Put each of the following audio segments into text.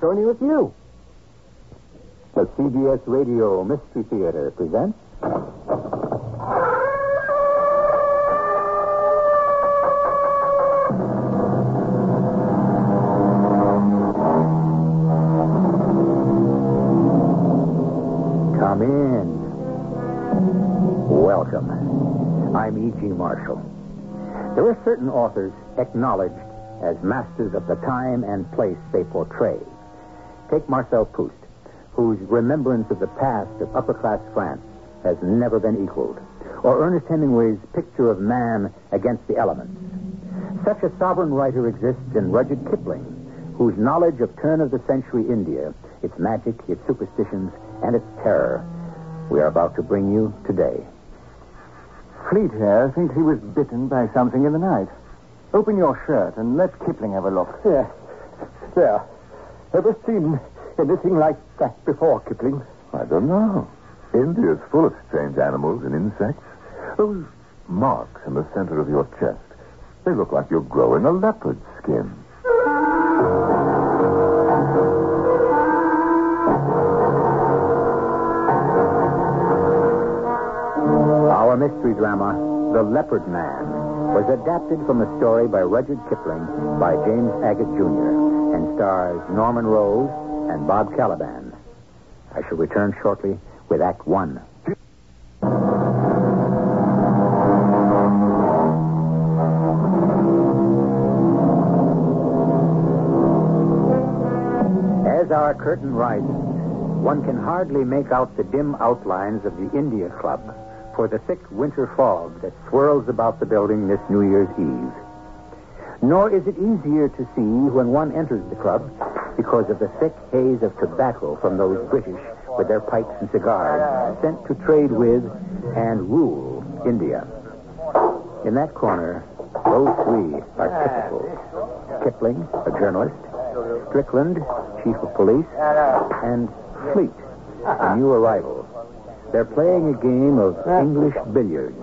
Tony with you. The CBS Radio Mystery Theater presents. Come in. Welcome. I'm E.G. Marshall. There are certain authors acknowledged as masters of the time and place they portray. Take Marcel Proust, whose remembrance of the past of upper class France has never been equaled, or Ernest Hemingway's picture of man against the elements. Such a sovereign writer exists in Rudyard Kipling, whose knowledge of turn of the century India, its magic, its superstitions, and its terror, we are about to bring you today. Fleet here thinks he was bitten by something in the night. Open your shirt and let Kipling have a look. Yeah. There. Ever seen anything like that before, Kipling? I don't know. India's full of strange animals and insects. Those marks in the center of your chest, they look like you're growing a leopard skin. Our mystery drama, The Leopard Man, was adapted from a story by Rudyard Kipling by James Agate Jr. and stars Norman Rose and Bob Caliban. I shall return shortly with Act One. As our curtain rises, one can hardly make out the dim outlines of the India Club for the thick winter fog that swirls about the building this New Year's Eve. Nor is it easier to see when one enters the club because of the thick haze of tobacco from those British with their pipes and cigars sent to trade with and rule India. In that corner, those three are typical. Kipling, a journalist, Strickland, chief of police, and Fleet, a new arrival. They're playing a game of English billiards.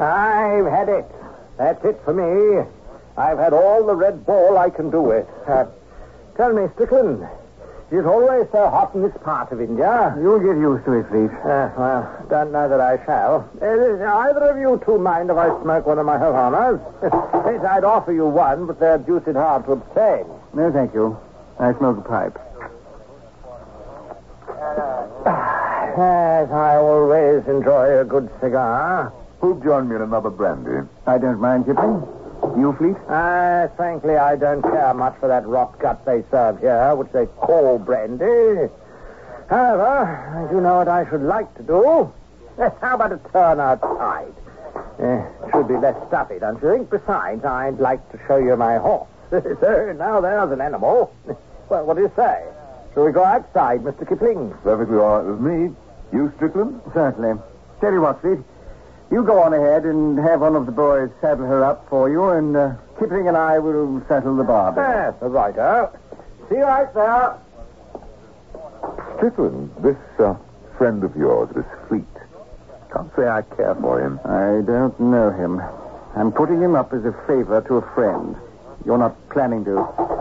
I've had it. That's it for me. I've had all the red ball I can do with. Uh, tell me, Strickland, is it always so hot in this part of India? You'll get used to it, Fleet. Uh, well, don't know that I shall. Uh, either of you two mind if I smoke one of my Havanas? I'd offer you one, but they're deuced hard to obtain. No, thank you. I smoke a pipe. Yes, I always enjoy a good cigar. Who'll join me in another brandy? I don't mind, Kipling. You, Fleet? Uh, frankly, I don't care much for that rot gut they serve here, which they call brandy. However, I do know what I should like to do. Eh, How about a turn outside? Uh, it should be less stuffy, don't you think? Besides, I'd like to show you my horse. so, now there's an animal. Well, what do you say? Shall we go outside, Mr. Kipling? Perfectly all right with me. You, Strickland? Certainly. Tell you what, Fleet. You go on ahead and have one of the boys saddle her up for you, and uh, Kipling and I will settle the bar. bill. Yes, all right, huh? See you right there. Strickland, this uh, friend of yours, this Fleet. Can't say I care for him. I don't know him. I'm putting him up as a favor to a friend. You're not planning to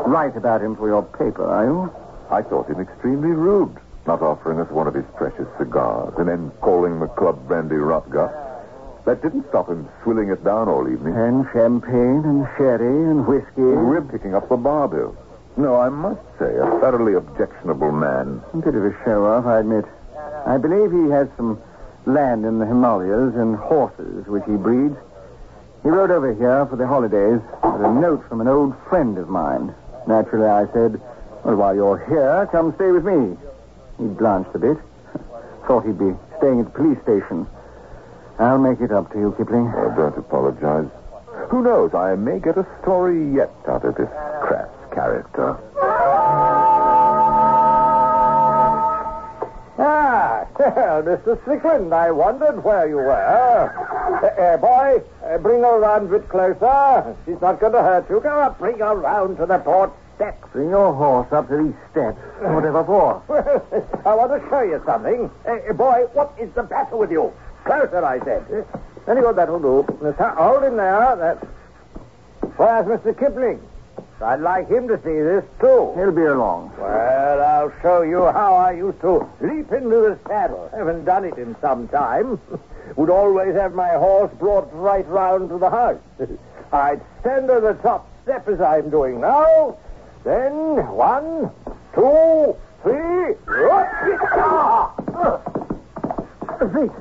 write about him for your paper, are you? I thought him extremely rude, not offering us one of his precious cigars and then calling the club brandy rot gut. That didn't stop him swilling it down all evening. And champagne and sherry and whiskey. We're picking up the bar bill. No, I must say, a thoroughly objectionable man. A bit of a show off, I admit. I believe he has some land in the Himalayas and horses which he breeds. He rode over here for the holidays with a note from an old friend of mine. Naturally, I said, Well, while you're here, come stay with me. He blanched a bit. Thought he'd be staying at the police station. I'll make it up to you, Kipling. Oh, don't apologize. Who knows? I may get a story yet out of this crass character. Ah, well, Mr. Strickland, I wondered where you were. Uh, uh, boy, uh, bring her around a bit closer. She's not going to hurt you. Go up, bring her round to the port steps. Bring your horse up to these steps. Whatever for? I want to show you something. Uh, boy, what is the matter with you? Closer, I said. Very good, that'll do. Hold him there. That's... Where's Mr. Kipling? I'd like him to see this, too. He'll be along. Well, I'll show you how I used to leap into the saddle. Haven't done it in some time. Would always have my horse brought right round to the house. I'd stand on the top step as I'm doing now. Then one, two, three. Fleet!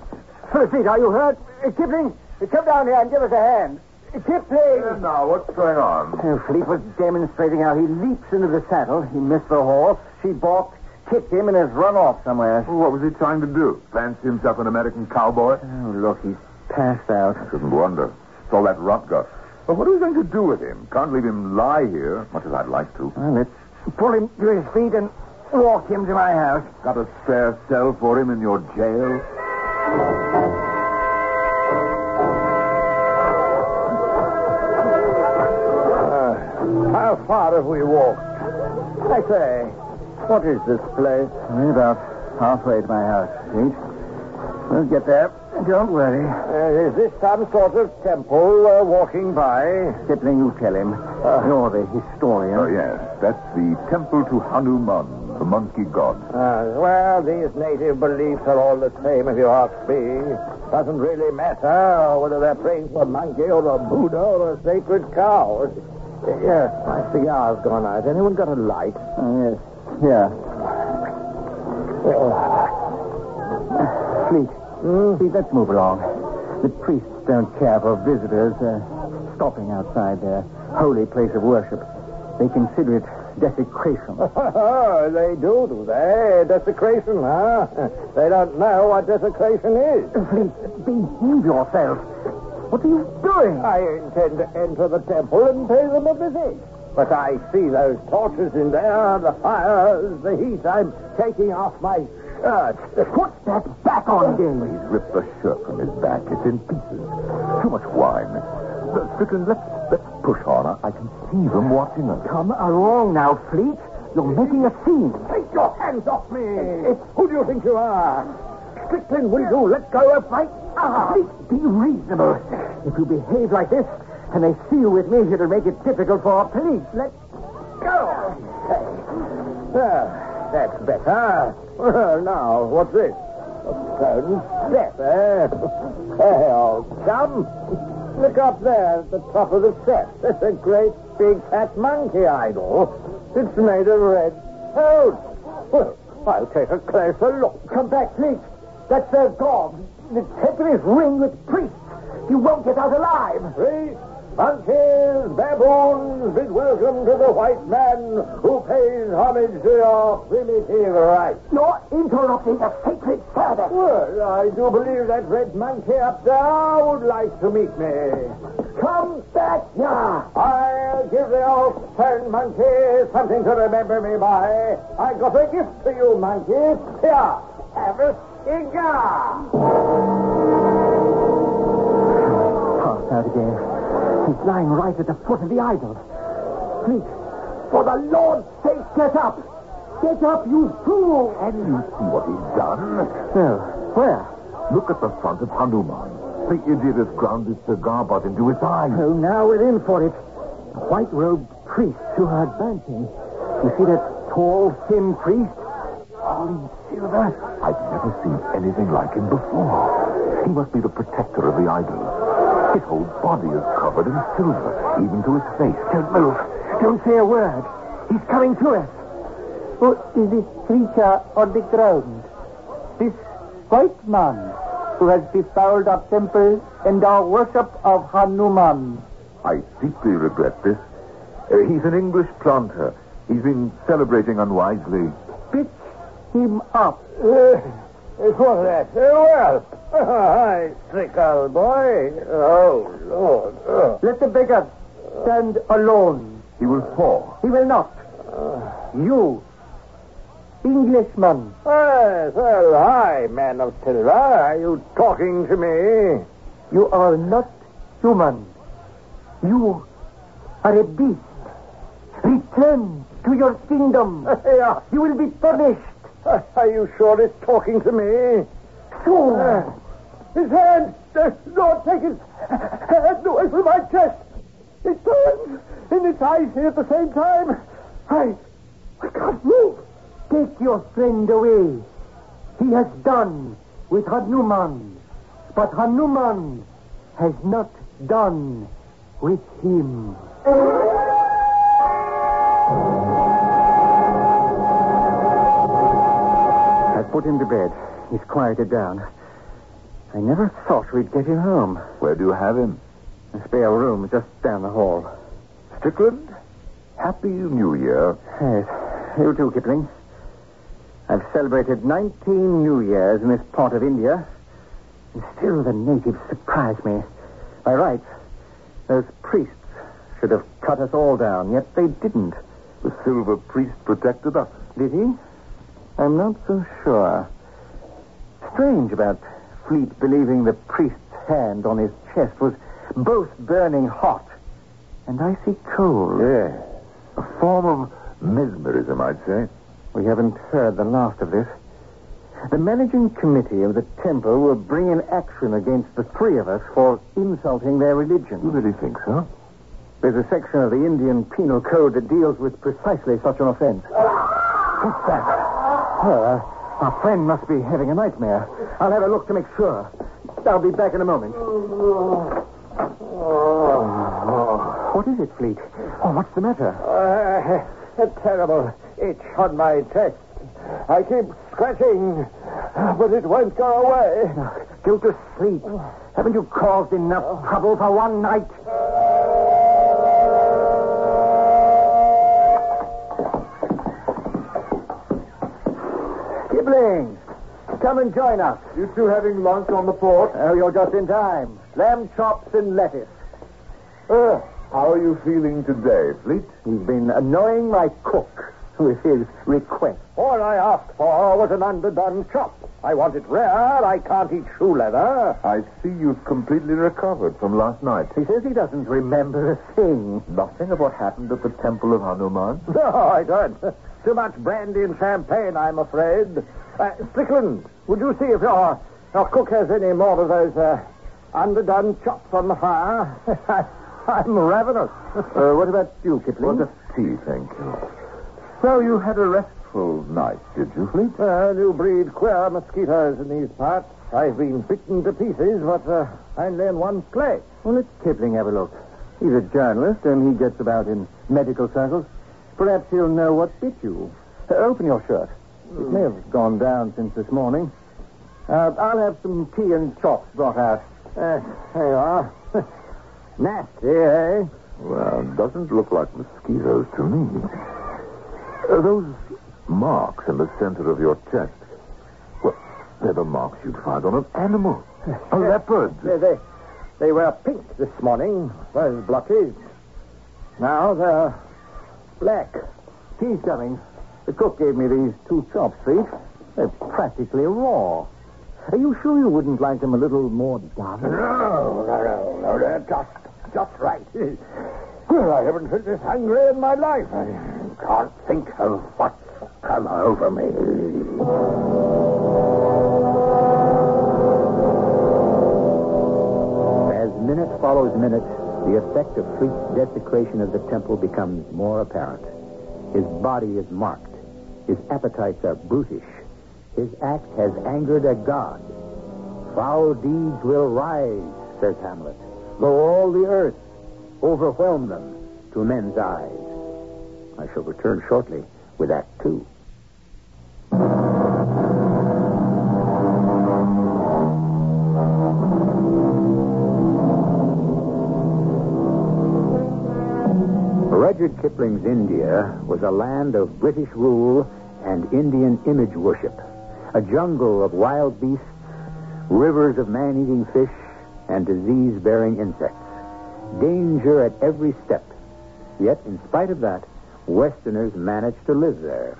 Fleet, are you hurt? Uh, Kipling, come down here and give us a hand. Kipling! now, what's going on? Fleet was demonstrating how he leaps into the saddle. He missed the horse. She balked, kicked him, and has run off somewhere. What was he trying to do? Fancy himself an American cowboy? Oh, look, he's passed out. Shouldn't wonder. It's all that rot gut. But what are we going to do with him? Can't leave him lie here, much as I'd like to. Well, let's pull him to his feet and walk him to my house. Got a spare cell for him in your jail? How far have we walked? I say, what is this place? We're about halfway to my house, Pete. We'll get there. Don't worry. Uh, is this some sort of temple uh, walking by? Kipling, you tell him. You're the historian. Oh, yes. That's the temple to Hanuman, the monkey god. Uh, well, these native beliefs are all the same, if you ask me. Doesn't really matter whether they're praying to a monkey or a Buddha or a sacred cow. Yes, my cigar's gone out. Anyone got a light? Oh, yes. Yeah. Fleet. Fleet, let's move along. The priests don't care for visitors uh, stopping outside their holy place of worship. They consider it desecration. they do, do they? Desecration, huh? They don't know what desecration is. Fleet, behave yourself. What are you doing? I intend to enter the temple and pay them a visit. But I see those torches in there, the fires, the heat. I'm taking off my shirt. Put that back on again. He's ripped the shirt from his back. It's in pieces. Too much wine. Strickland, let's, let's push on. I, I can see them watching us. Come along now, Fleet. You're making a scene. Take your hands off me! Who do you think you are? Strickland, will you let go of my Fleet, be reasonable. If you behave like this, and they see you with me, it'll make it difficult for our police. Let Go! There, that's better. Well, now, what's this? A stone step, eh? Hey, old chum. Look up there at the top of the steps. That's a great big fat monkey idol. It's made of red stone. Well, I'll take a closer look. come back, Fleet. That's their god. The temple is ringed with priests. You won't get out alive. Monkeys, baboons, bid welcome to the white man who pays homage to your primitive rites. You're interrupting the sacred service. Well, I do believe that red monkey up there would like to meet me. Come back now. I'll give the old stone monkey something to remember me by. I got a gift for you, monkey. Here, have a cigar. Passed out again. He's lying right at the foot of the idol. Fleet, for the Lord's sake, get up. Get up, you fool. Can you see what he's done? No. Where? Look at the front of Hanuman. The idiot has ground his cigar butt into his eye. Oh, now we're in for it. The white-robed priests who are advancing. You see that tall, thin priest? All in silver. I've never seen anything like him before. He must be the protector of the idol. His whole body is covered in silver, even to his face. Don't move. Don't say a word. He's coming to us. Who is this creature on the ground? This white man who has befouled our temple and our worship of Hanuman. I deeply regret this. Uh, he's an English planter. He's been celebrating unwisely. Pick him up. What's that? Well, hi, Strickle boy. Oh, Lord. Oh. Let the beggar stand alone. He will fall. He will not. Ah. You, Englishman, Yes, well, hi, man of silver. Are you talking to me? you are not human. You are a beast. Return to your kingdom. Yeah. You will be punished. Are you sure it's talking to me? Fool. His hand! Uh, Lord, take his hand away from my chest! It turns in its eyes here at the same time. I, I can't move. Take your friend away. He has done with Hanuman. But Hanuman has not done with him. Put him to bed. He's quieted down. I never thought we'd get him home. Where do you have him? A spare room just down the hall. Strickland, Happy New Year. Yes. You too, Kipling. I've celebrated 19 New Years in this part of India, and still the natives surprise me. By rights, those priests should have cut us all down, yet they didn't. The silver priest protected us. Did he? I'm not so sure. Strange about Fleet believing the priest's hand on his chest was both burning hot and icy cold. Yes. A form of mesmerism, I'd say. We haven't heard the last of this. The managing committee of the temple will bring in action against the three of us for insulting their religion. You really think so? There's a section of the Indian Penal Code that deals with precisely such an offense. What's that? Uh, our friend must be having a nightmare. I'll have a look to make sure. I'll be back in a moment. What is it, Fleet? Oh, what's the matter? Uh, a terrible itch on my chest. I keep scratching, but it won't go away. Go to sleep. Haven't you caused enough trouble for one night? Come and join us. You two having lunch on the porch? Oh, you're just in time. Lamb chops and lettuce. Uh, how are you feeling today, Fleet? He's been annoying my cook with his request. All I asked for was an underdone chop. I want it rare. I can't eat shoe leather. I see you've completely recovered from last night. He says he doesn't remember a thing. Nothing of what happened at the Temple of Hanuman? No, I don't. Too much brandy and champagne, I'm afraid. Uh, Strickland, would you see if your, your cook has any more of those uh, underdone chops on the fire? I'm ravenous. Uh, what about you, Kipling? What a tea, thank you. So you had a restful night, did you, Fleet? Uh, new breed queer mosquitoes in these parts. I've been bitten to pieces, but uh, only in one place. Well, let Kipling have a look. He's a journalist, and he gets about in medical circles. Perhaps he'll know what bit you. Uh, open your shirt. It may have gone down since this morning. Uh, I'll have some tea and chops brought out. Uh, there you are. Nasty, eh? Well, doesn't look like mosquitoes to me. Uh, those marks in the center of your chest. Well, they're the marks you'd find on an animal. A leopard. They, they, they were pink this morning, those blotches. Now they're black. Tea's coming. The cook gave me these two chops, Fleet. They're practically raw. Are you sure you wouldn't like them a little more done? No, no, no, no, they're just, just right. Well, I haven't been this hungry in my life. I can't think of what's come over me. As minute follows minute, the effect of Fleet's desecration of the temple becomes more apparent. His body is marked. His appetites are brutish. His act has angered a god. Foul deeds will rise, says Hamlet. Though all the earth overwhelm them to men's eyes. I shall return shortly with Act Two. Rudyard Kipling's India was a land of British rule and Indian image worship. A jungle of wild beasts, rivers of man eating fish, and disease bearing insects. Danger at every step. Yet, in spite of that, Westerners managed to live there.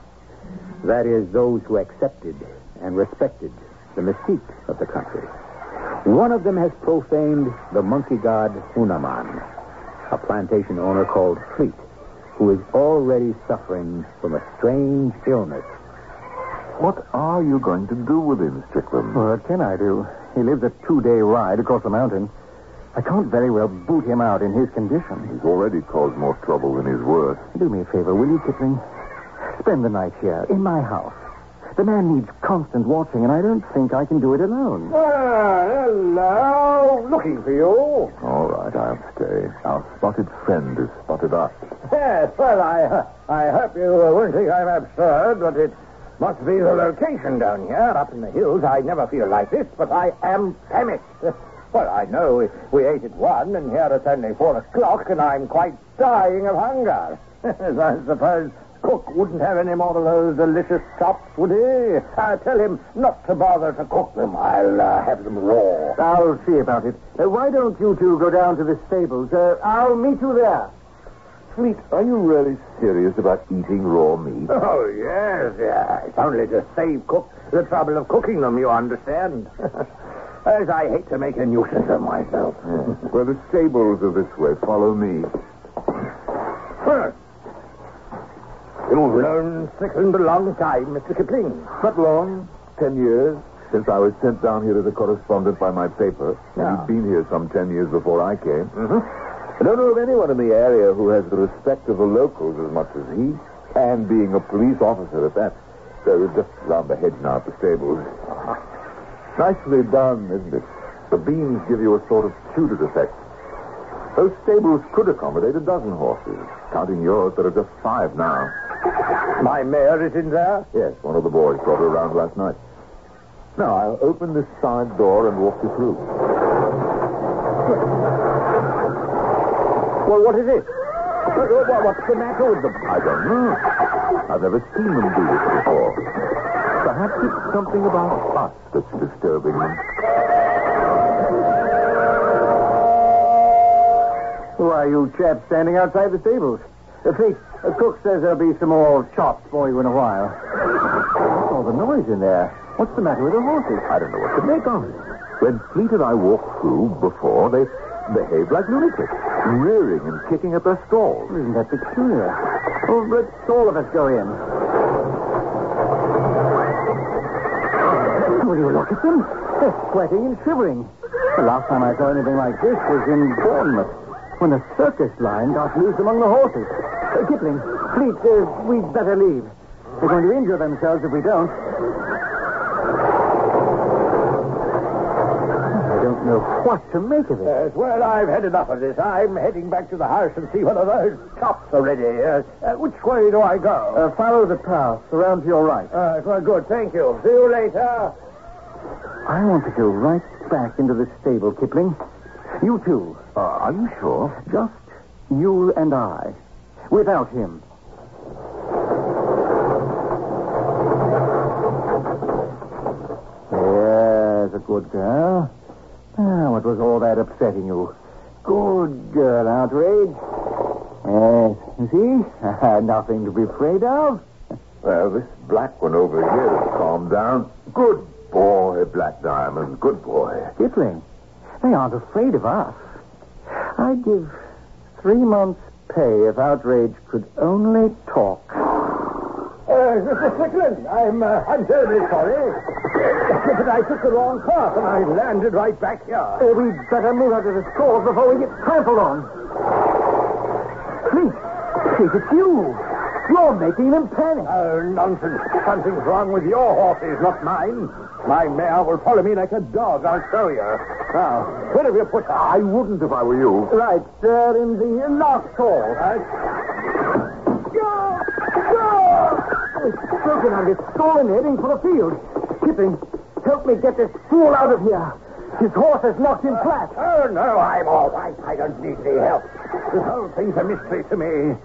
That is, those who accepted and respected the mystique of the country. One of them has profaned the monkey god Hanuman, a plantation owner called Fleet, who is already suffering from a strange illness. What are you going to do with him, Strickland? What can I do? He lives a two-day ride across the mountain. I can't very well boot him out in his condition. He's already caused more trouble than he's worth. Do me a favor, will you, Kipling? Spend the night here, in my house. The man needs constant watching, and I don't think I can do it alone. Ah, hello. Looking for you. All right, I'll stay. Our spotted friend is spotted us. Yes, well, I, uh, I hope you won't think I'm absurd, but it must be the location down here, up in the hills. I never feel like this, but I am famished. Well, I know we, we ate at one, and here it's only four o'clock, and I'm quite dying of hunger. I suppose Cook wouldn't have any more of those delicious chops, would he? Uh, tell him not to bother to cook them. I'll uh, have them raw. I'll see about it. Uh, why don't you two go down to the stables? Uh, I'll meet you there. Fleet, are you really serious about eating raw meat? Oh, yes, yeah. It's only to save Cook the trouble of cooking them, you understand. As I hate to make a nuisance of myself. Well, the stables are this way. Follow me. Huh. You've known Strickland a long time, Mr. Kipling. Not long. Ten years. Since I was sent down here as a correspondent by my paper. Yeah. He'd been here some ten years before I came. Mm-hmm. I don't know of anyone in the area who has the respect of the locals as much as he. And being a police officer at that. So we're just round the hedge now at the stables. Uh-huh. Nicely done, isn't it? The beams give you a sort of Tudor effect. Those stables could accommodate a dozen horses. Counting yours, there are just five now. My mare is in there? Yes, one of the boys brought her around last night. Now, I'll open this side door and walk you through. Well, what is it? What- what- What's the matter with them? I don't know. I've never seen them do this before. Perhaps it's something about us that's disturbing them. Who are you chaps standing outside the stables? Uh, Fleet, uh, Cook says there'll be some more chops for you in a while. What's all the noise in there? What's the matter with the horses? I don't know what to make of it. When Fleet and I walked through before, they behaved like lunatics, rearing and kicking at their stalls. Isn't that peculiar? Oh, let's all of us go in. Will you look at them? They're sweating and shivering. The last time I saw anything like this was in Bournemouth, when a circus lion got loose among the horses. Uh, Kipling, Fleet, uh, we'd better leave. They're going to injure themselves if we don't. I don't know what to make of it. Yes, well, I've had enough of this. I'm heading back to the house and see whether those chops are ready. Uh, uh, which way do I go? Uh, follow the path around to your right. Uh, well, good, thank you. See you later. I want to go right back into the stable, Kipling. You too. Uh, are you sure? Just you and I. Without him. There's a good girl. Ah, what was all that upsetting you? Good girl, Outrage. Yes, you see? Nothing to be afraid of. Well, this black one over here has calmed down. Good boy, Black Diamond. Good boy. Kipling, they aren't afraid of us. I'd give three months' pay if Outrage could only talk. Uh, Mr. Strickland, I'm, uh, I'm terribly sorry. but I took the wrong path and I landed right back here. Uh, we'd better move out of the stores before we get trampled on. Please, Fleet, it's you. You're making them panic. Oh, nonsense. Something's wrong with your horses, not mine. My mare will follow me like a dog, I'll show you. Now, where have you put her? I wouldn't if I were you. Right, there in the last stall. Right. Go! Go! It's broken on this stall and heading for the field. Kipling, help me get this fool out of here. His horse has knocked him flat. Oh, no, I'm all right. I don't need any help. This whole thing's a mystery to me.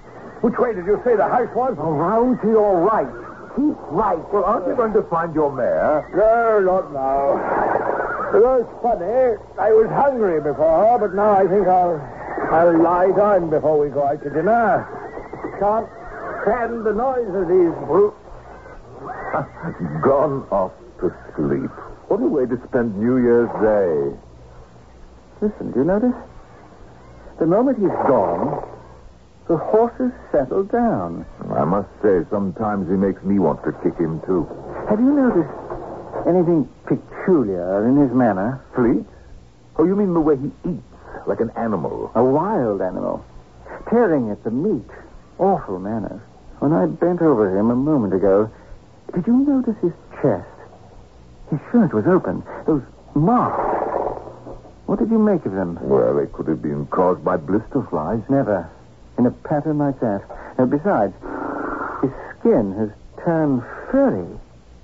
Which way did you say the house was? Around to your right. Keep right. Well, aren't you going to find your mare? No, not now. It was funny. I was hungry before, but now I think I'll I'll lie down before we go out to dinner. Can't stand the noise of these brutes. Gone off to sleep. What a way to spend New Year's Day. Listen, do you notice? The moment he's gone, the horses settle down. I must say, sometimes he makes me want to kick him, too. Have you noticed anything peculiar in his manner? Fleet? Oh, you mean the way he eats? like an animal. A wild animal. Tearing at the meat. Awful manners. When I bent over him a moment ago, did you notice his chest? His shirt was open. Those marks. What did you make of them? Well, they could have been caused by blister flies. Never. In a pattern like that. And besides, his skin has turned furry.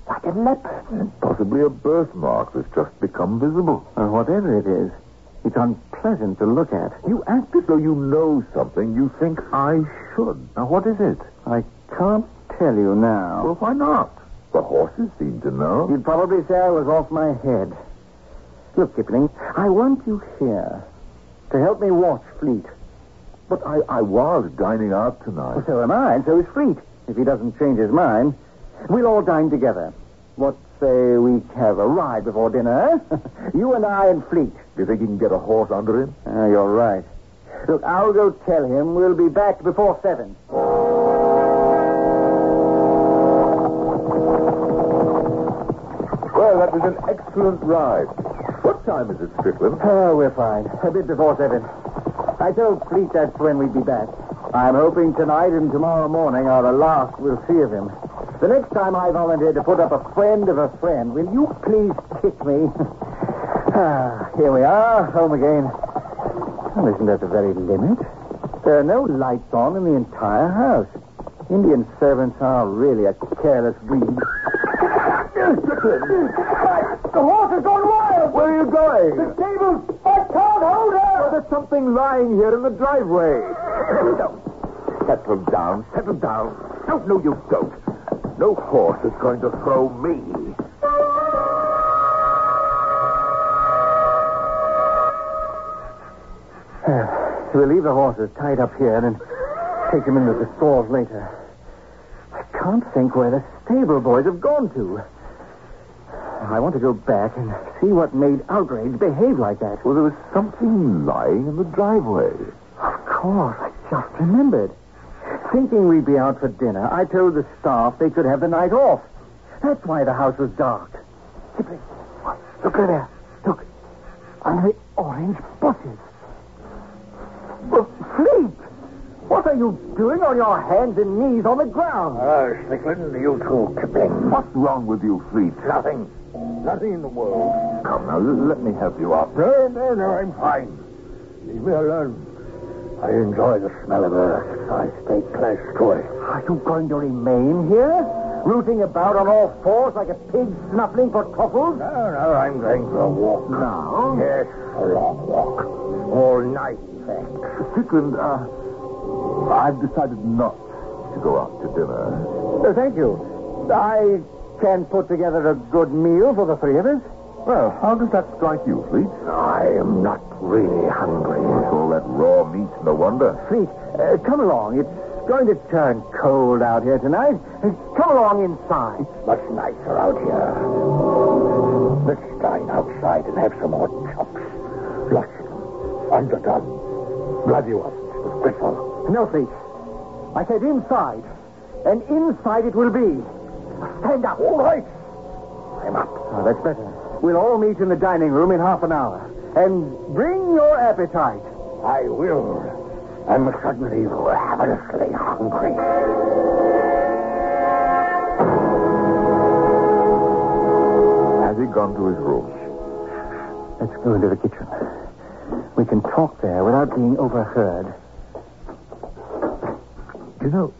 Like a leopard. Possibly a birthmark that's just become visible. Or whatever it is. It's unpleasant to look at. You act as though you know something you think I should. Now, what is it? I can't tell you now. Well, why not? The horses seem to know. You'd probably say I was off my head. Look, Kipling, I want you here to help me watch Fleet. But I, I was dining out tonight. Well, so am I, and so is Fleet. If he doesn't change his mind, we'll all dine together. What say we have a ride before dinner? eh? you and I and Fleet. Do you think you can get a horse under him? Ah, you're right. Look, I'll go tell him we'll be back before seven. Well, that was an excellent ride. What time is it, Strickland? Oh, we're fine. A bit before seven. I told Fleet that's when we'd be back. I'm hoping tonight and tomorrow morning are the last we'll see of him. The next time I volunteer to put up a friend of a friend, will you please kick me? ah, here we are, home again. Well, isn't that the very limit? There are no lights on in the entire house. Indian servants are really a careless breed. The horse has gone wild! Where are you going? The stables! I can't hold her! There's something lying here in the driveway. Settle down, settle down. No, no, you don't. No horse is going to throw me. We'll leave the horses tied up here and take them into the stalls later. I can't think where the stable boys have gone to. I want to go back and see what made Outrage behave like that. Well, there was something lying in the driveway. Of course, I just remembered. Thinking we'd be out for dinner, I told the staff they could have the night off. That's why the house was dark. Kipling, look over there. Look. Under the orange bushes. What are you doing on your hands and knees on the ground? Oh, Strickland, you too, Kipling. What's wrong with you, Fleet? Nothing. Nothing in the world. Come now, let me help you up. No, no, no, I'm fine. Leave me alone. I enjoy the smell of earth. I stay close to it. Are you going to remain here? Rooting about on all fours like a pig snuffling for truffles? No, no, I'm going for a walk. Now? Yes, a long walk. All night, in fact. Strickland, uh, I've decided not to go out to dinner. Uh, thank you. I can put together a good meal for the three of us. Well, how does that strike you, Fleet? I am not really hungry. With all that raw meat, no wonder. Fleet, uh, come along. It's going to turn cold out here tonight. Uh, come along inside. It's Much nicer out here. Let's dine outside and have some hot chops. Lots of them. Underdone. Bloody ones with gristle. No, Fleet. I said inside. And inside it will be. Stand up. All right. I'm up. Oh, that's better. We'll all meet in the dining room in half an hour. And bring your appetite. I will. I'm suddenly ravenously hungry. Has he gone to his room? Let's go into the kitchen. We can talk there without being overheard. You know,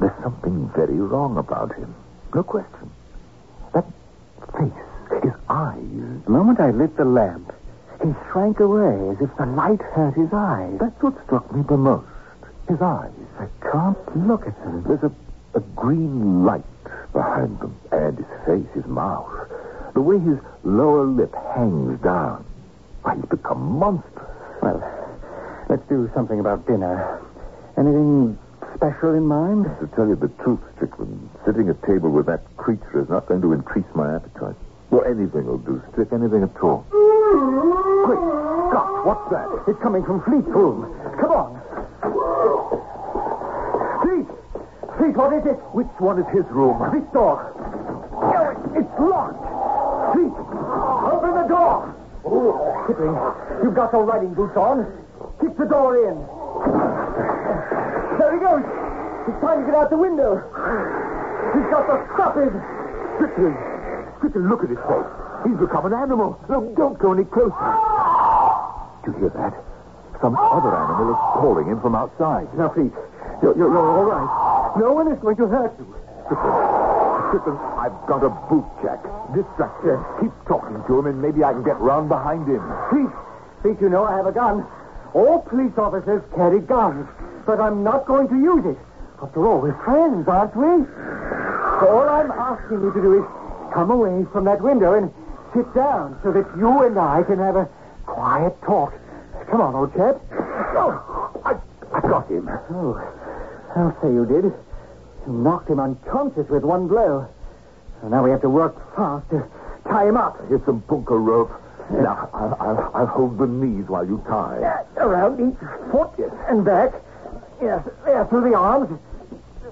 there's something very wrong about him. No question. That face, his eyes. The moment I lit the lamp, he shrank away as if the light hurt his eyes. That's what struck me the most. His eyes. I can't look at them. There's a, a green light behind them. And his face, his mouth. The way his lower lip hangs down. Why, he's become monstrous. Well, let's do something about dinner. Anything special in mind? To tell you the truth, Strickland, sitting at table with that creature is not going to increase my appetite. Well, anything will do, Strick, anything at all. Quick, Scott, what's that? It's coming from Fleet's room. Come on. Fleet! Fleet, what is it? Which one is his room? This door. Oh, it- it's locked. Fleet, open the door. Oh, Kipling, you've got your riding boots on. Kick the door in. There he goes. He's trying to get out the window. He's got the stoppered. Strickland! Strickland, look at his face. He's become an animal. No, don't go any closer. Do you hear that? Some other animal is calling him from outside. Now, please, you're, you're, you're all right. No one is going to hurt you. Strickland, Strickland, I've got a boot jack. Distract him. Keep talking to him, and maybe I can get round behind him. Please, please, you know I have a gun. All police officers carry guns, but I'm not going to use it. After all, we're friends, aren't we? All I'm asking you to do is come away from that window and sit down so that you and I can have a quiet talk. Come on, old chap. Oh, I, I got him. Oh, I'll say you did. You knocked him unconscious with one blow. Now we have to work fast to tie him up. Here's some bunker rope. Now, I'll, I'll, I'll hold the knees while you tie. Around each foot yes. and back. Yes, there, through the arms.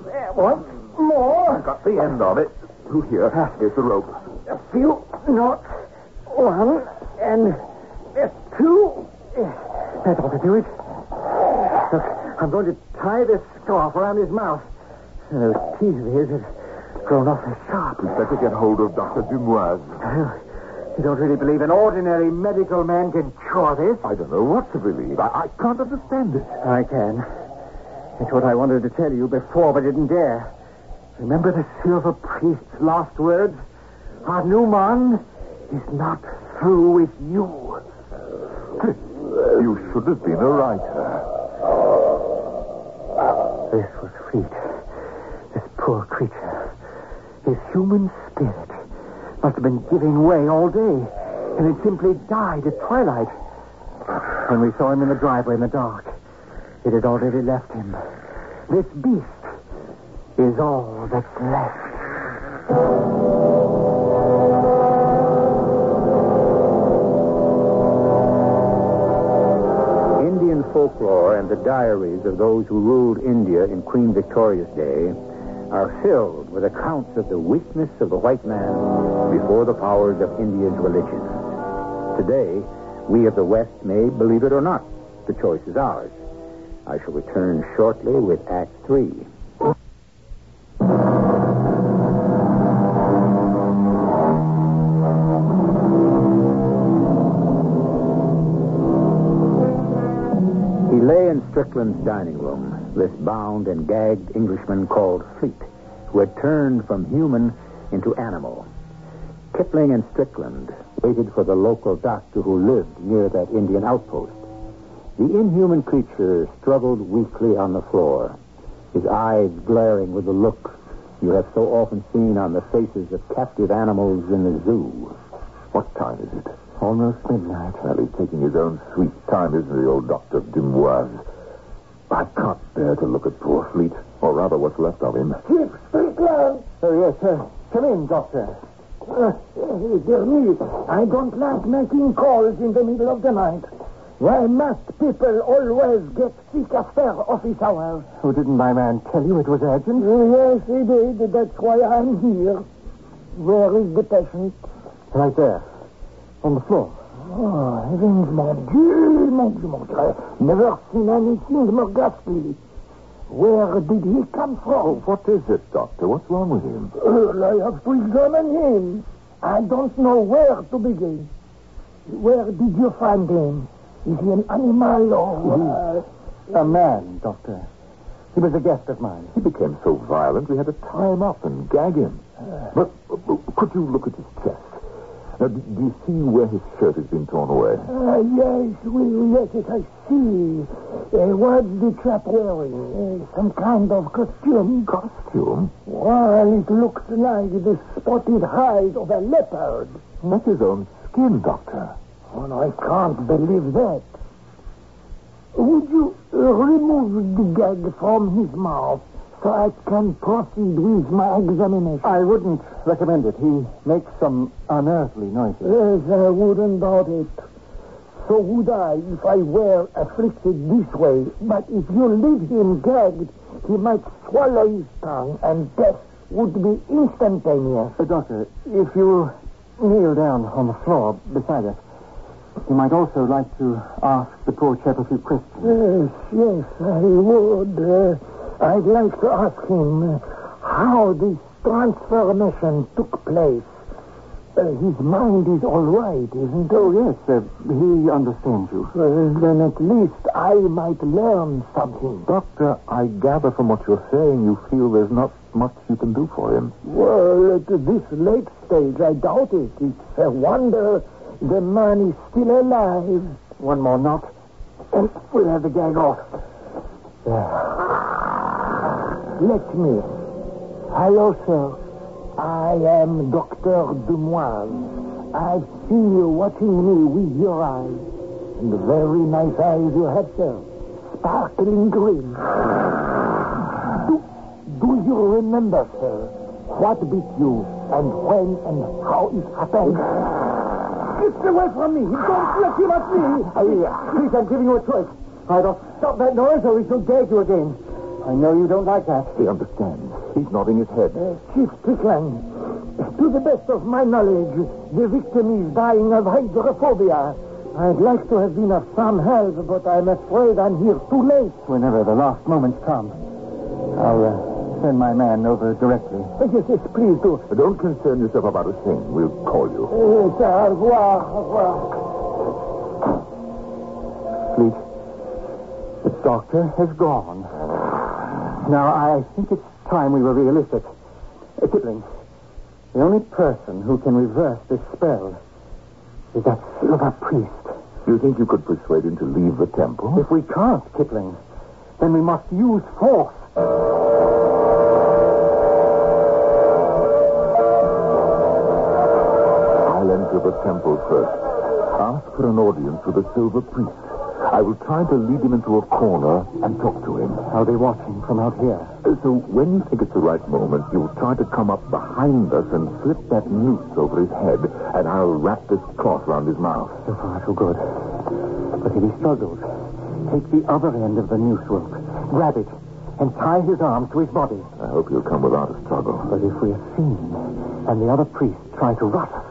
There, more. I've got the end of it. Through here. Here's the rope. A few knots. One and uh, two. That ought to do it. Look, I'm going to tie this scarf around his mouth. Those teeth of his have grown awfully sharp. We'd better get hold of Dr. Dumoise. Well, you don't really believe an ordinary medical man can cure this? I don't know what to believe. I, I can't understand it. I can. It's what I wanted to tell you before, but didn't dare. Remember the silver priest's last words? Hanuman is not through with you. You should have been a writer. This was Fleet. This poor creature. His human spirit must have been giving way all day, and had simply died at twilight. When we saw him in the driveway in the dark, it had already left him. This beast is all that's left. Indian folklore and the diaries of those who ruled India in Queen Victoria's day are filled with accounts of the weakness of the white man before the powers of India's religion. Today, we of the West may believe it or not. The choice is ours. I shall return shortly with Act Three. He lay in Strickland's dining room, this bound and gagged Englishman called Fleet, who had turned from human into animal. Kipling and Strickland waited for the local doctor who lived near that Indian outpost. The inhuman creature struggled weakly on the floor, his eyes glaring with the look you have so often seen on the faces of captive animals in the zoo. What time is it? Almost midnight. Well, he's taking his own sweet time, isn't he, old Dr. Dumoise? I can't bear to look at poor Fleet, or rather what's left of him. Chief Strickland! Oh, yes, sir. Come in, doctor. Uh, dear me, I don't like making calls in the middle of the night. Why must people always get sick after office hours? Oh, didn't my man tell you it was urgent? Yes, he did. That's why I'm here. Where is the patient? Right there. On the floor. Oh, heavens, mon Dieu, mon Dieu, mon Dieu. Never seen anything more ghastly. Where did he come from? Oh, what is it, Doctor? What's wrong with him? Well, I have to examine him. I don't know where to begin. Where did you find him? Is he an animal or... Uh, A man, doctor. He was a guest of mine. He became so violent we had to tie him up and gag him. But uh, could you look at his chest? Now, do, do you see where his shirt has been torn away? Uh, yes, well, yes, yes, I see. Uh, what's the chap wearing? Uh, some kind of costume? Costume? Well, it looks like the spotted hide of a leopard. That's his own skin, Doctor. Oh, no, I can't believe that. Would you uh, remove the gag from his mouth so I can proceed with my examination? I wouldn't recommend it. He makes some unearthly noises. Yes, I wouldn't doubt it. So would I if I were afflicted this way. But if you leave him gagged, he might swallow his tongue, and death would be instantaneous. Uh, doctor, if you kneel down on the floor beside us, You might also like to ask the poor chap a few questions. Yes, yes, I would. Uh, I'd like to ask him uh, how this transformation took place. Uh, his mind is all right, isn't it? Oh, yes, uh, he understands you. Well, then at least I might learn something. Doctor, I gather from what you're saying you feel there's not much you can do for him. Well, at this late stage, I doubt it. It's a wonder the man is still alive. One more knock, and we'll have the gag off. Let me. Hello, sir. I am Dr. Dumoise. I've seen you watching me with your eyes. And very nice eyes you have, sir. Sparkling green. Do, do you remember, sir, what beat you and when and how it happened? Get away from me! Don't let him at me! Uh, please, I'm giving you a choice. Either stop that noise or we shall gag you again. I know you don't like that. He understands. He's nodding his head. Uh, Chief Strickland, to the best of my knowledge, the victim is dying of hydrophobia. I'd like to have been of some help, but I'm afraid I'm here too late. Whenever the last moments come, I'll uh, send my man over directly. Yes, yes, please do. Don't concern yourself about a thing. We'll call you. Yes, au revoir, au revoir. Please. The doctor has gone. Now, I think it's time we were realistic. Uh, Kipling, the only person who can reverse this spell is that silver priest. You think you could persuade him to leave the temple? If we can't, Kipling, then we must use force. I'll enter the temple first. Ask for an audience with the silver priest. I will try to lead him into a corner and talk to him. I'll be watching from out here. Uh, So when you think it's the right moment, you'll try to come up behind us and slip that noose over his head, and I'll wrap this cloth round his mouth. So far, so good. But if he struggles, take the other end of the noose rope, grab it, and tie his arms to his body. I hope you'll come without a struggle. But if we're seen, and the other priests try to rush us,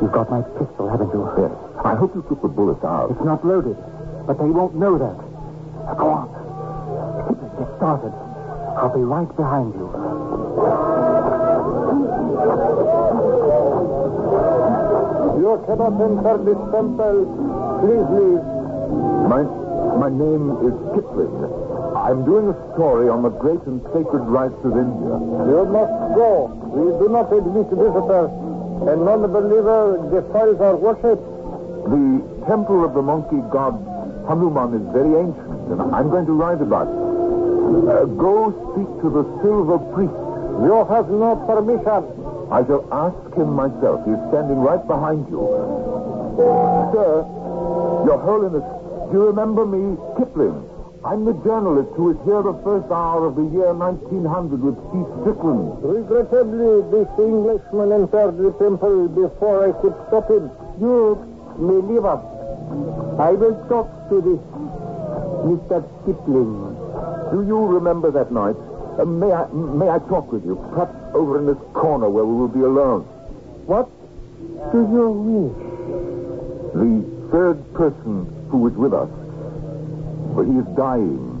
you've got my pistol, haven't you? Yes. I hope you took the bullets out. It's not loaded, but they won't know that. Now, go on. Kipling, get started. I'll be right behind you. You cannot enter this temple. Please leave. My, my name is Kipling. I'm doing a story on the great and sacred rites of India. You must go. We do not admit visitors. A non-believer defiles our worship. The temple of the monkey god Hanuman is very ancient, and I'm going to write about it. Uh, go speak to the silver priest. You have no permission. I shall ask him myself. He's standing right behind you. Sir, Your Holiness, do you remember me, Kipling? I'm the journalist who was here the first hour of the year 1900 with Chief Strickland. Regrettably, this Englishman entered the temple before I could stop him. You may leave us. I will talk to this Mr. Kipling. Do you remember that night? Uh, may I may I talk with you? Perhaps over in this corner where we will be alone. What do you wish? The third person who was with us. But he is dying.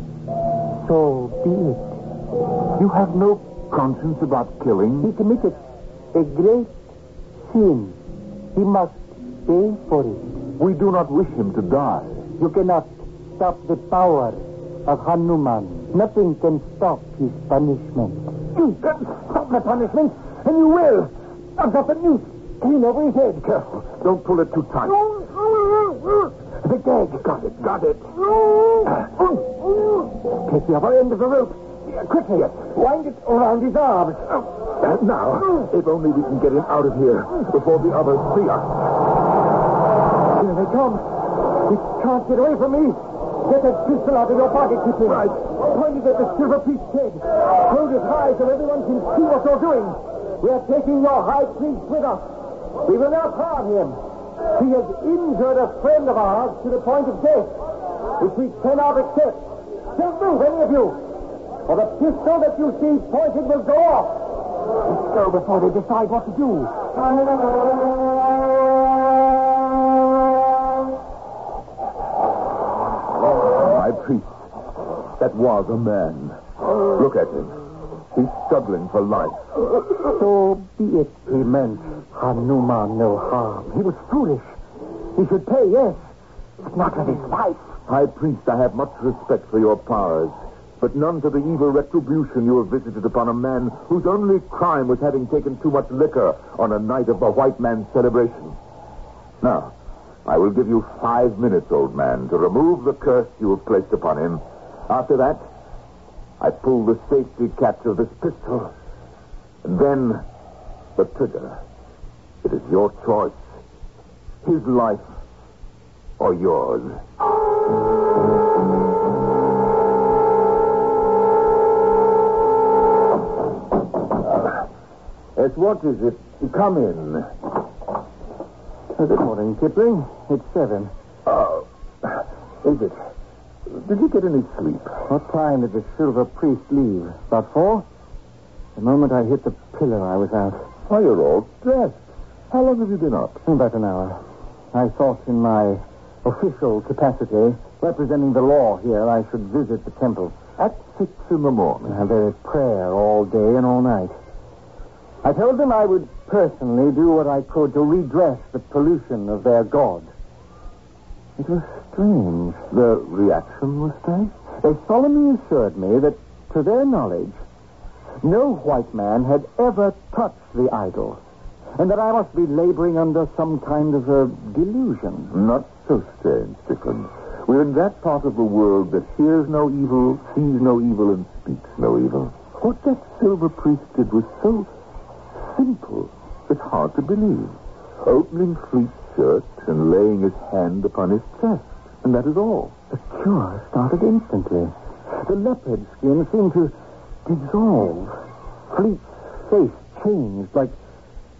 So be it. You have no conscience about killing? He committed a great sin. He must pay for it. We do not wish him to die. You cannot stop the power of Hanuman. Nothing can stop his punishment. You can stop the punishment, and you will. I've got the noose clean over his head. Careful. Don't pull it too tight. The gag. Got it, got it. Uh, oh, oh. Take the other end of the rope. Quickly, wind it around his arms. Oh. And now, if only we can get him out of here before the others see us. Here they come. You can't get away from me. Get that pistol out of your pocket, Kipling. Right. Point it at the silver priest's head. Hold it high so everyone can see what you're doing. We are taking your high priest with us. We will not harm him. He has injured a friend of ours to the point of death, which we cannot accept. Don't move, any of you, or the pistol that you see pointed will go off. Let's go before they decide what to do. Oh, My priest, that was a man. Look at him. He's struggling for life. So be it. He meant Hanuman no harm. He was foolish. He should pay, yes, but not with his life. High Priest, I have much respect for your powers, but none for the evil retribution you have visited upon a man whose only crime was having taken too much liquor on a night of the white man's celebration. Now, I will give you five minutes, old man, to remove the curse you have placed upon him. After that, I pull the safety catch of this pistol, and then the trigger. It is your choice. His life or yours. Yes, what is it? Come in. Good morning, Kipling. It's seven. Oh, is it? Did you get any sleep? What time did the silver priest leave? About four? The moment I hit the pillar, I was out. Why, you're all dressed. How long have you been up? About an hour. I thought in my official capacity, representing the law here, I should visit the temple. At six in the morning. I had a prayer all day and all night. I told them I would personally do what I could to redress the pollution of their god. It was strange. The reaction was strange? They solemnly assured me that, to their knowledge, no white man had ever touched the idol, and that I must be laboring under some kind of a delusion. Not so strange, Strickland. We're in that part of the world that hears no evil, sees no evil, and speaks no evil. What that silver priest did was so simple, it's hard to believe. Opening Fleet's shirt and laying his hand upon his chest, and that is all. The cure started instantly. The leopard skin seemed to dissolve. Fleet's face changed like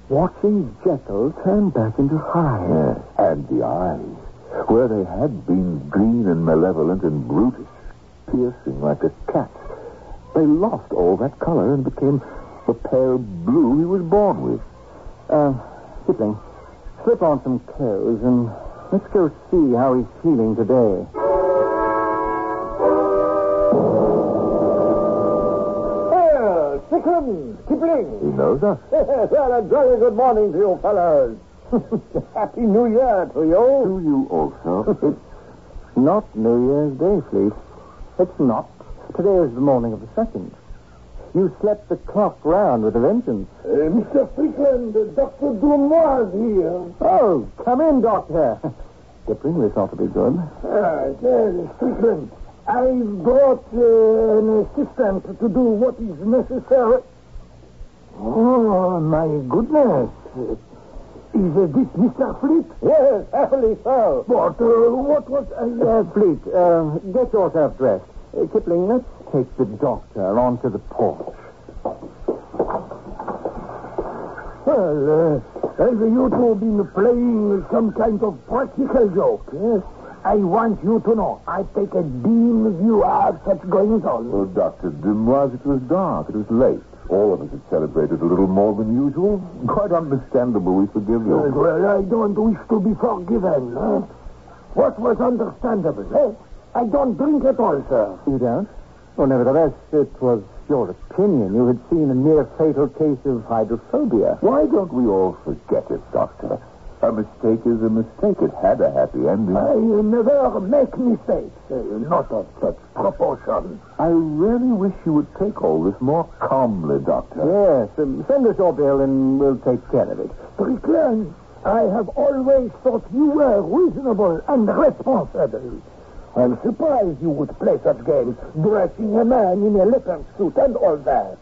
watching Jekyll turn back into Hyde. Yes, and the eyes, where they had been green and malevolent and brutish, piercing like a cat's, they lost all that color and became the pale blue he was born with. Uh, Kipling, slip on some clothes and let's go see how he's feeling today. Well, Strickland, Kipling. He knows us. well, a jolly good morning to you fellows. Happy New Year to you. To you also. It's not New Year's Day, Fleet. It's not. Today is the morning of the second. You slept the clock round with a vengeance. Uh, Mr. Strickland, uh, Dr. Dumoise here. Oh, come in, Doctor. Kipling, this ought to be good. Ah, well, Strickland, I've brought uh, an assistant to do what is necessary. Oh, my goodness. Is uh, this Mr. Fleet? Yes, happily so. But uh, what was I... Uh, Fleet, uh, get yourself dressed. Uh, Kipling, let's take the doctor onto the porch. Well, uh, have you two been playing some kind of practical joke? Yes. I want you to know I take a dim view of such goings on. Well, Dr. Dumoise, it was dark. It was late. All of us had celebrated a little more than usual. Quite understandable. We forgive you. Uh, well, I don't wish to be forgiven. Huh? What was understandable? Eh? I don't drink at all, sir. You don't? Well, nevertheless, it was your opinion. You had seen a near fatal case of hydrophobia. Why don't we all forget it, Doctor? A mistake is a mistake. It had a happy ending. I never make mistakes, uh, not of such proportions. I really wish you would take all this more calmly, Doctor. Yes, um, send us your bill and we'll take care of it. Strickland, I have always thought you were reasonable and responsible. I'm surprised you would play such games, dressing a man in a leopard suit and all that.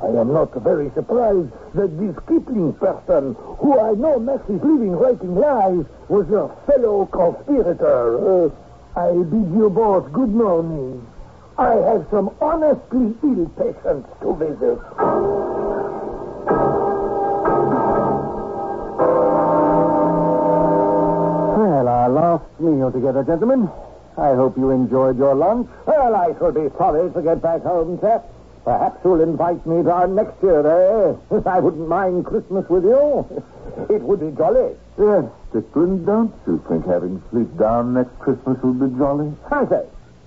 I am not very surprised that this Kipling person, who I know makes living writing lies, was your fellow conspirator. Uh, I bid you both good morning. I have some honestly ill patients to visit. Well, our last meal together, gentlemen. I hope you enjoyed your lunch. Well, I should be sorry to get back home, chap. Perhaps you'll invite me down next year, eh? I wouldn't mind Christmas with you. It would be jolly. Yes, Strickland, don't you think having sleep down next Christmas would be jolly? I say,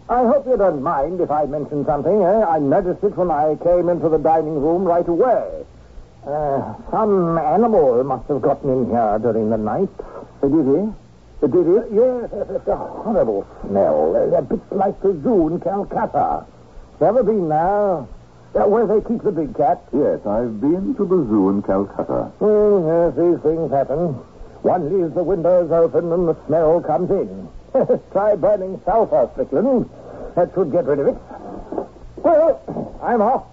I hope you don't mind if I mention something. Eh? I noticed it when I came into the dining room right away. Uh, some animal must have gotten in here during the night. Did he? Did he? Yes, it's a horrible smell. A bit like the zoo in Calcutta. Ever been there? Uh, where they keep the big cat? Yes, I've been to the zoo in Calcutta. Oh, yes, these things happen. One leaves the windows open and the smell comes in. Try burning sulfur, Strickland. That should get rid of it. Well, I'm off.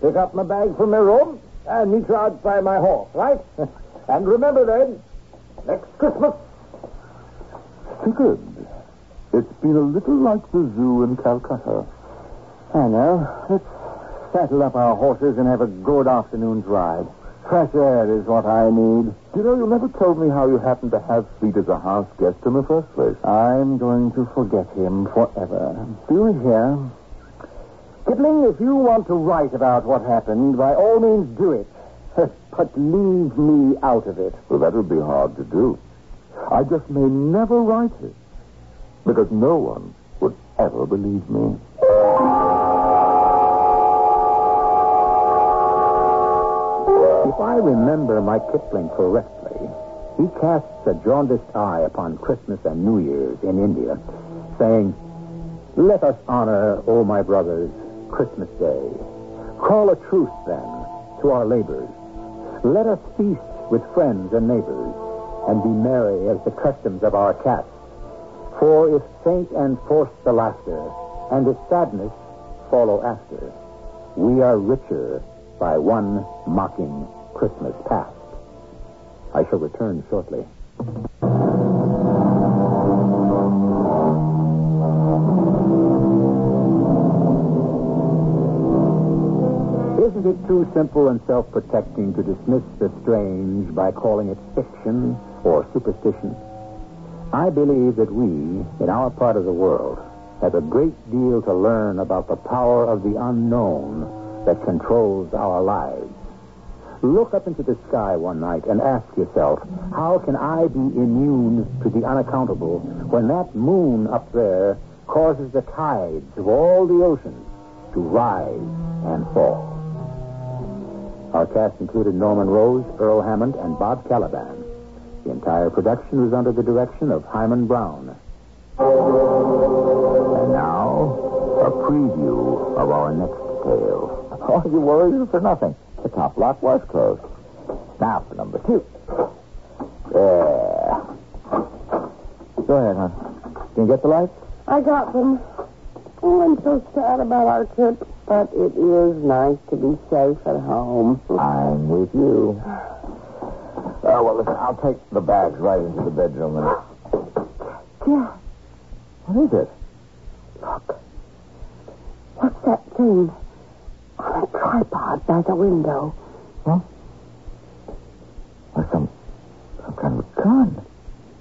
Pick up my bag from my room and meet you outside my horse, right? and remember then, next Christmas. Good. It's been a little like the zoo in Calcutta. I know. Let's saddle up our horses and have a good afternoon's ride. Fresh air is what I need. You know, you never told me how you happened to have Fleet as a house guest in the first place. I'm going to forget him forever. Do you hear? Kipling, if you want to write about what happened, by all means do it. but leave me out of it. Well, that would be hard to do. I just may never write it. Because no one would ever believe me. If I remember my Kipling correctly, he casts a jaundiced eye upon Christmas and New Year's in India, saying, Let us honor, O my brothers, Christmas Day. Call a truce, then, to our labors. Let us feast with friends and neighbors, and be merry as the customs of our caste. For if saint and force the laughter, and if sadness follow after, we are richer by one mocking Christmas past. I shall return shortly. Isn't it too simple and self-protecting to dismiss the strange by calling it fiction or superstition? I believe that we, in our part of the world, have a great deal to learn about the power of the unknown that controls our lives. Look up into the sky one night and ask yourself, how can I be immune to the unaccountable when that moon up there causes the tides of all the oceans to rise and fall? Our cast included Norman Rose, Earl Hammond, and Bob Kaliban. The entire production was under the direction of Himan Brown. And now, a preview of our next tale. All you worries for nothing. The top lock was closed. Now for number two. There. Go ahead, hon. Can you get the lights? I got them. Oh, I'm so sad about our trip, but it is nice to be safe at home. I'm with you. Oh, well, listen, I'll take the bags right into the bedroom and... Yeah, What is it? look. What's that thing on a tripod by the window? Huh? Or some... some kind of a gun.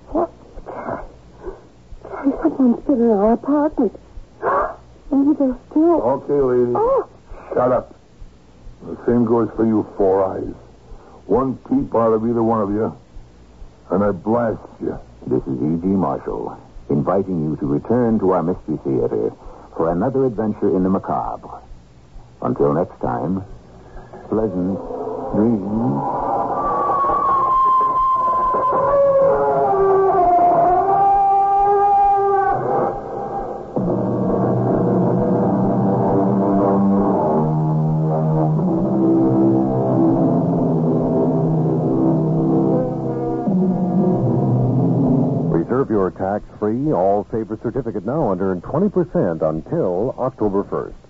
What? Jerry, Jerry, someone's been in our apartment. Maybe they're still... Okay, lady. Oh, Shut up. The same goes for you, Four Eyes. One peep out of either one of you, and I blast you. This is E.G. Marshall, inviting you to return to our Mystery Theater for another adventure in the macabre. Until next time, pleasant dreams. Your tax-free, all-saver certificate now under 20% until October 1st.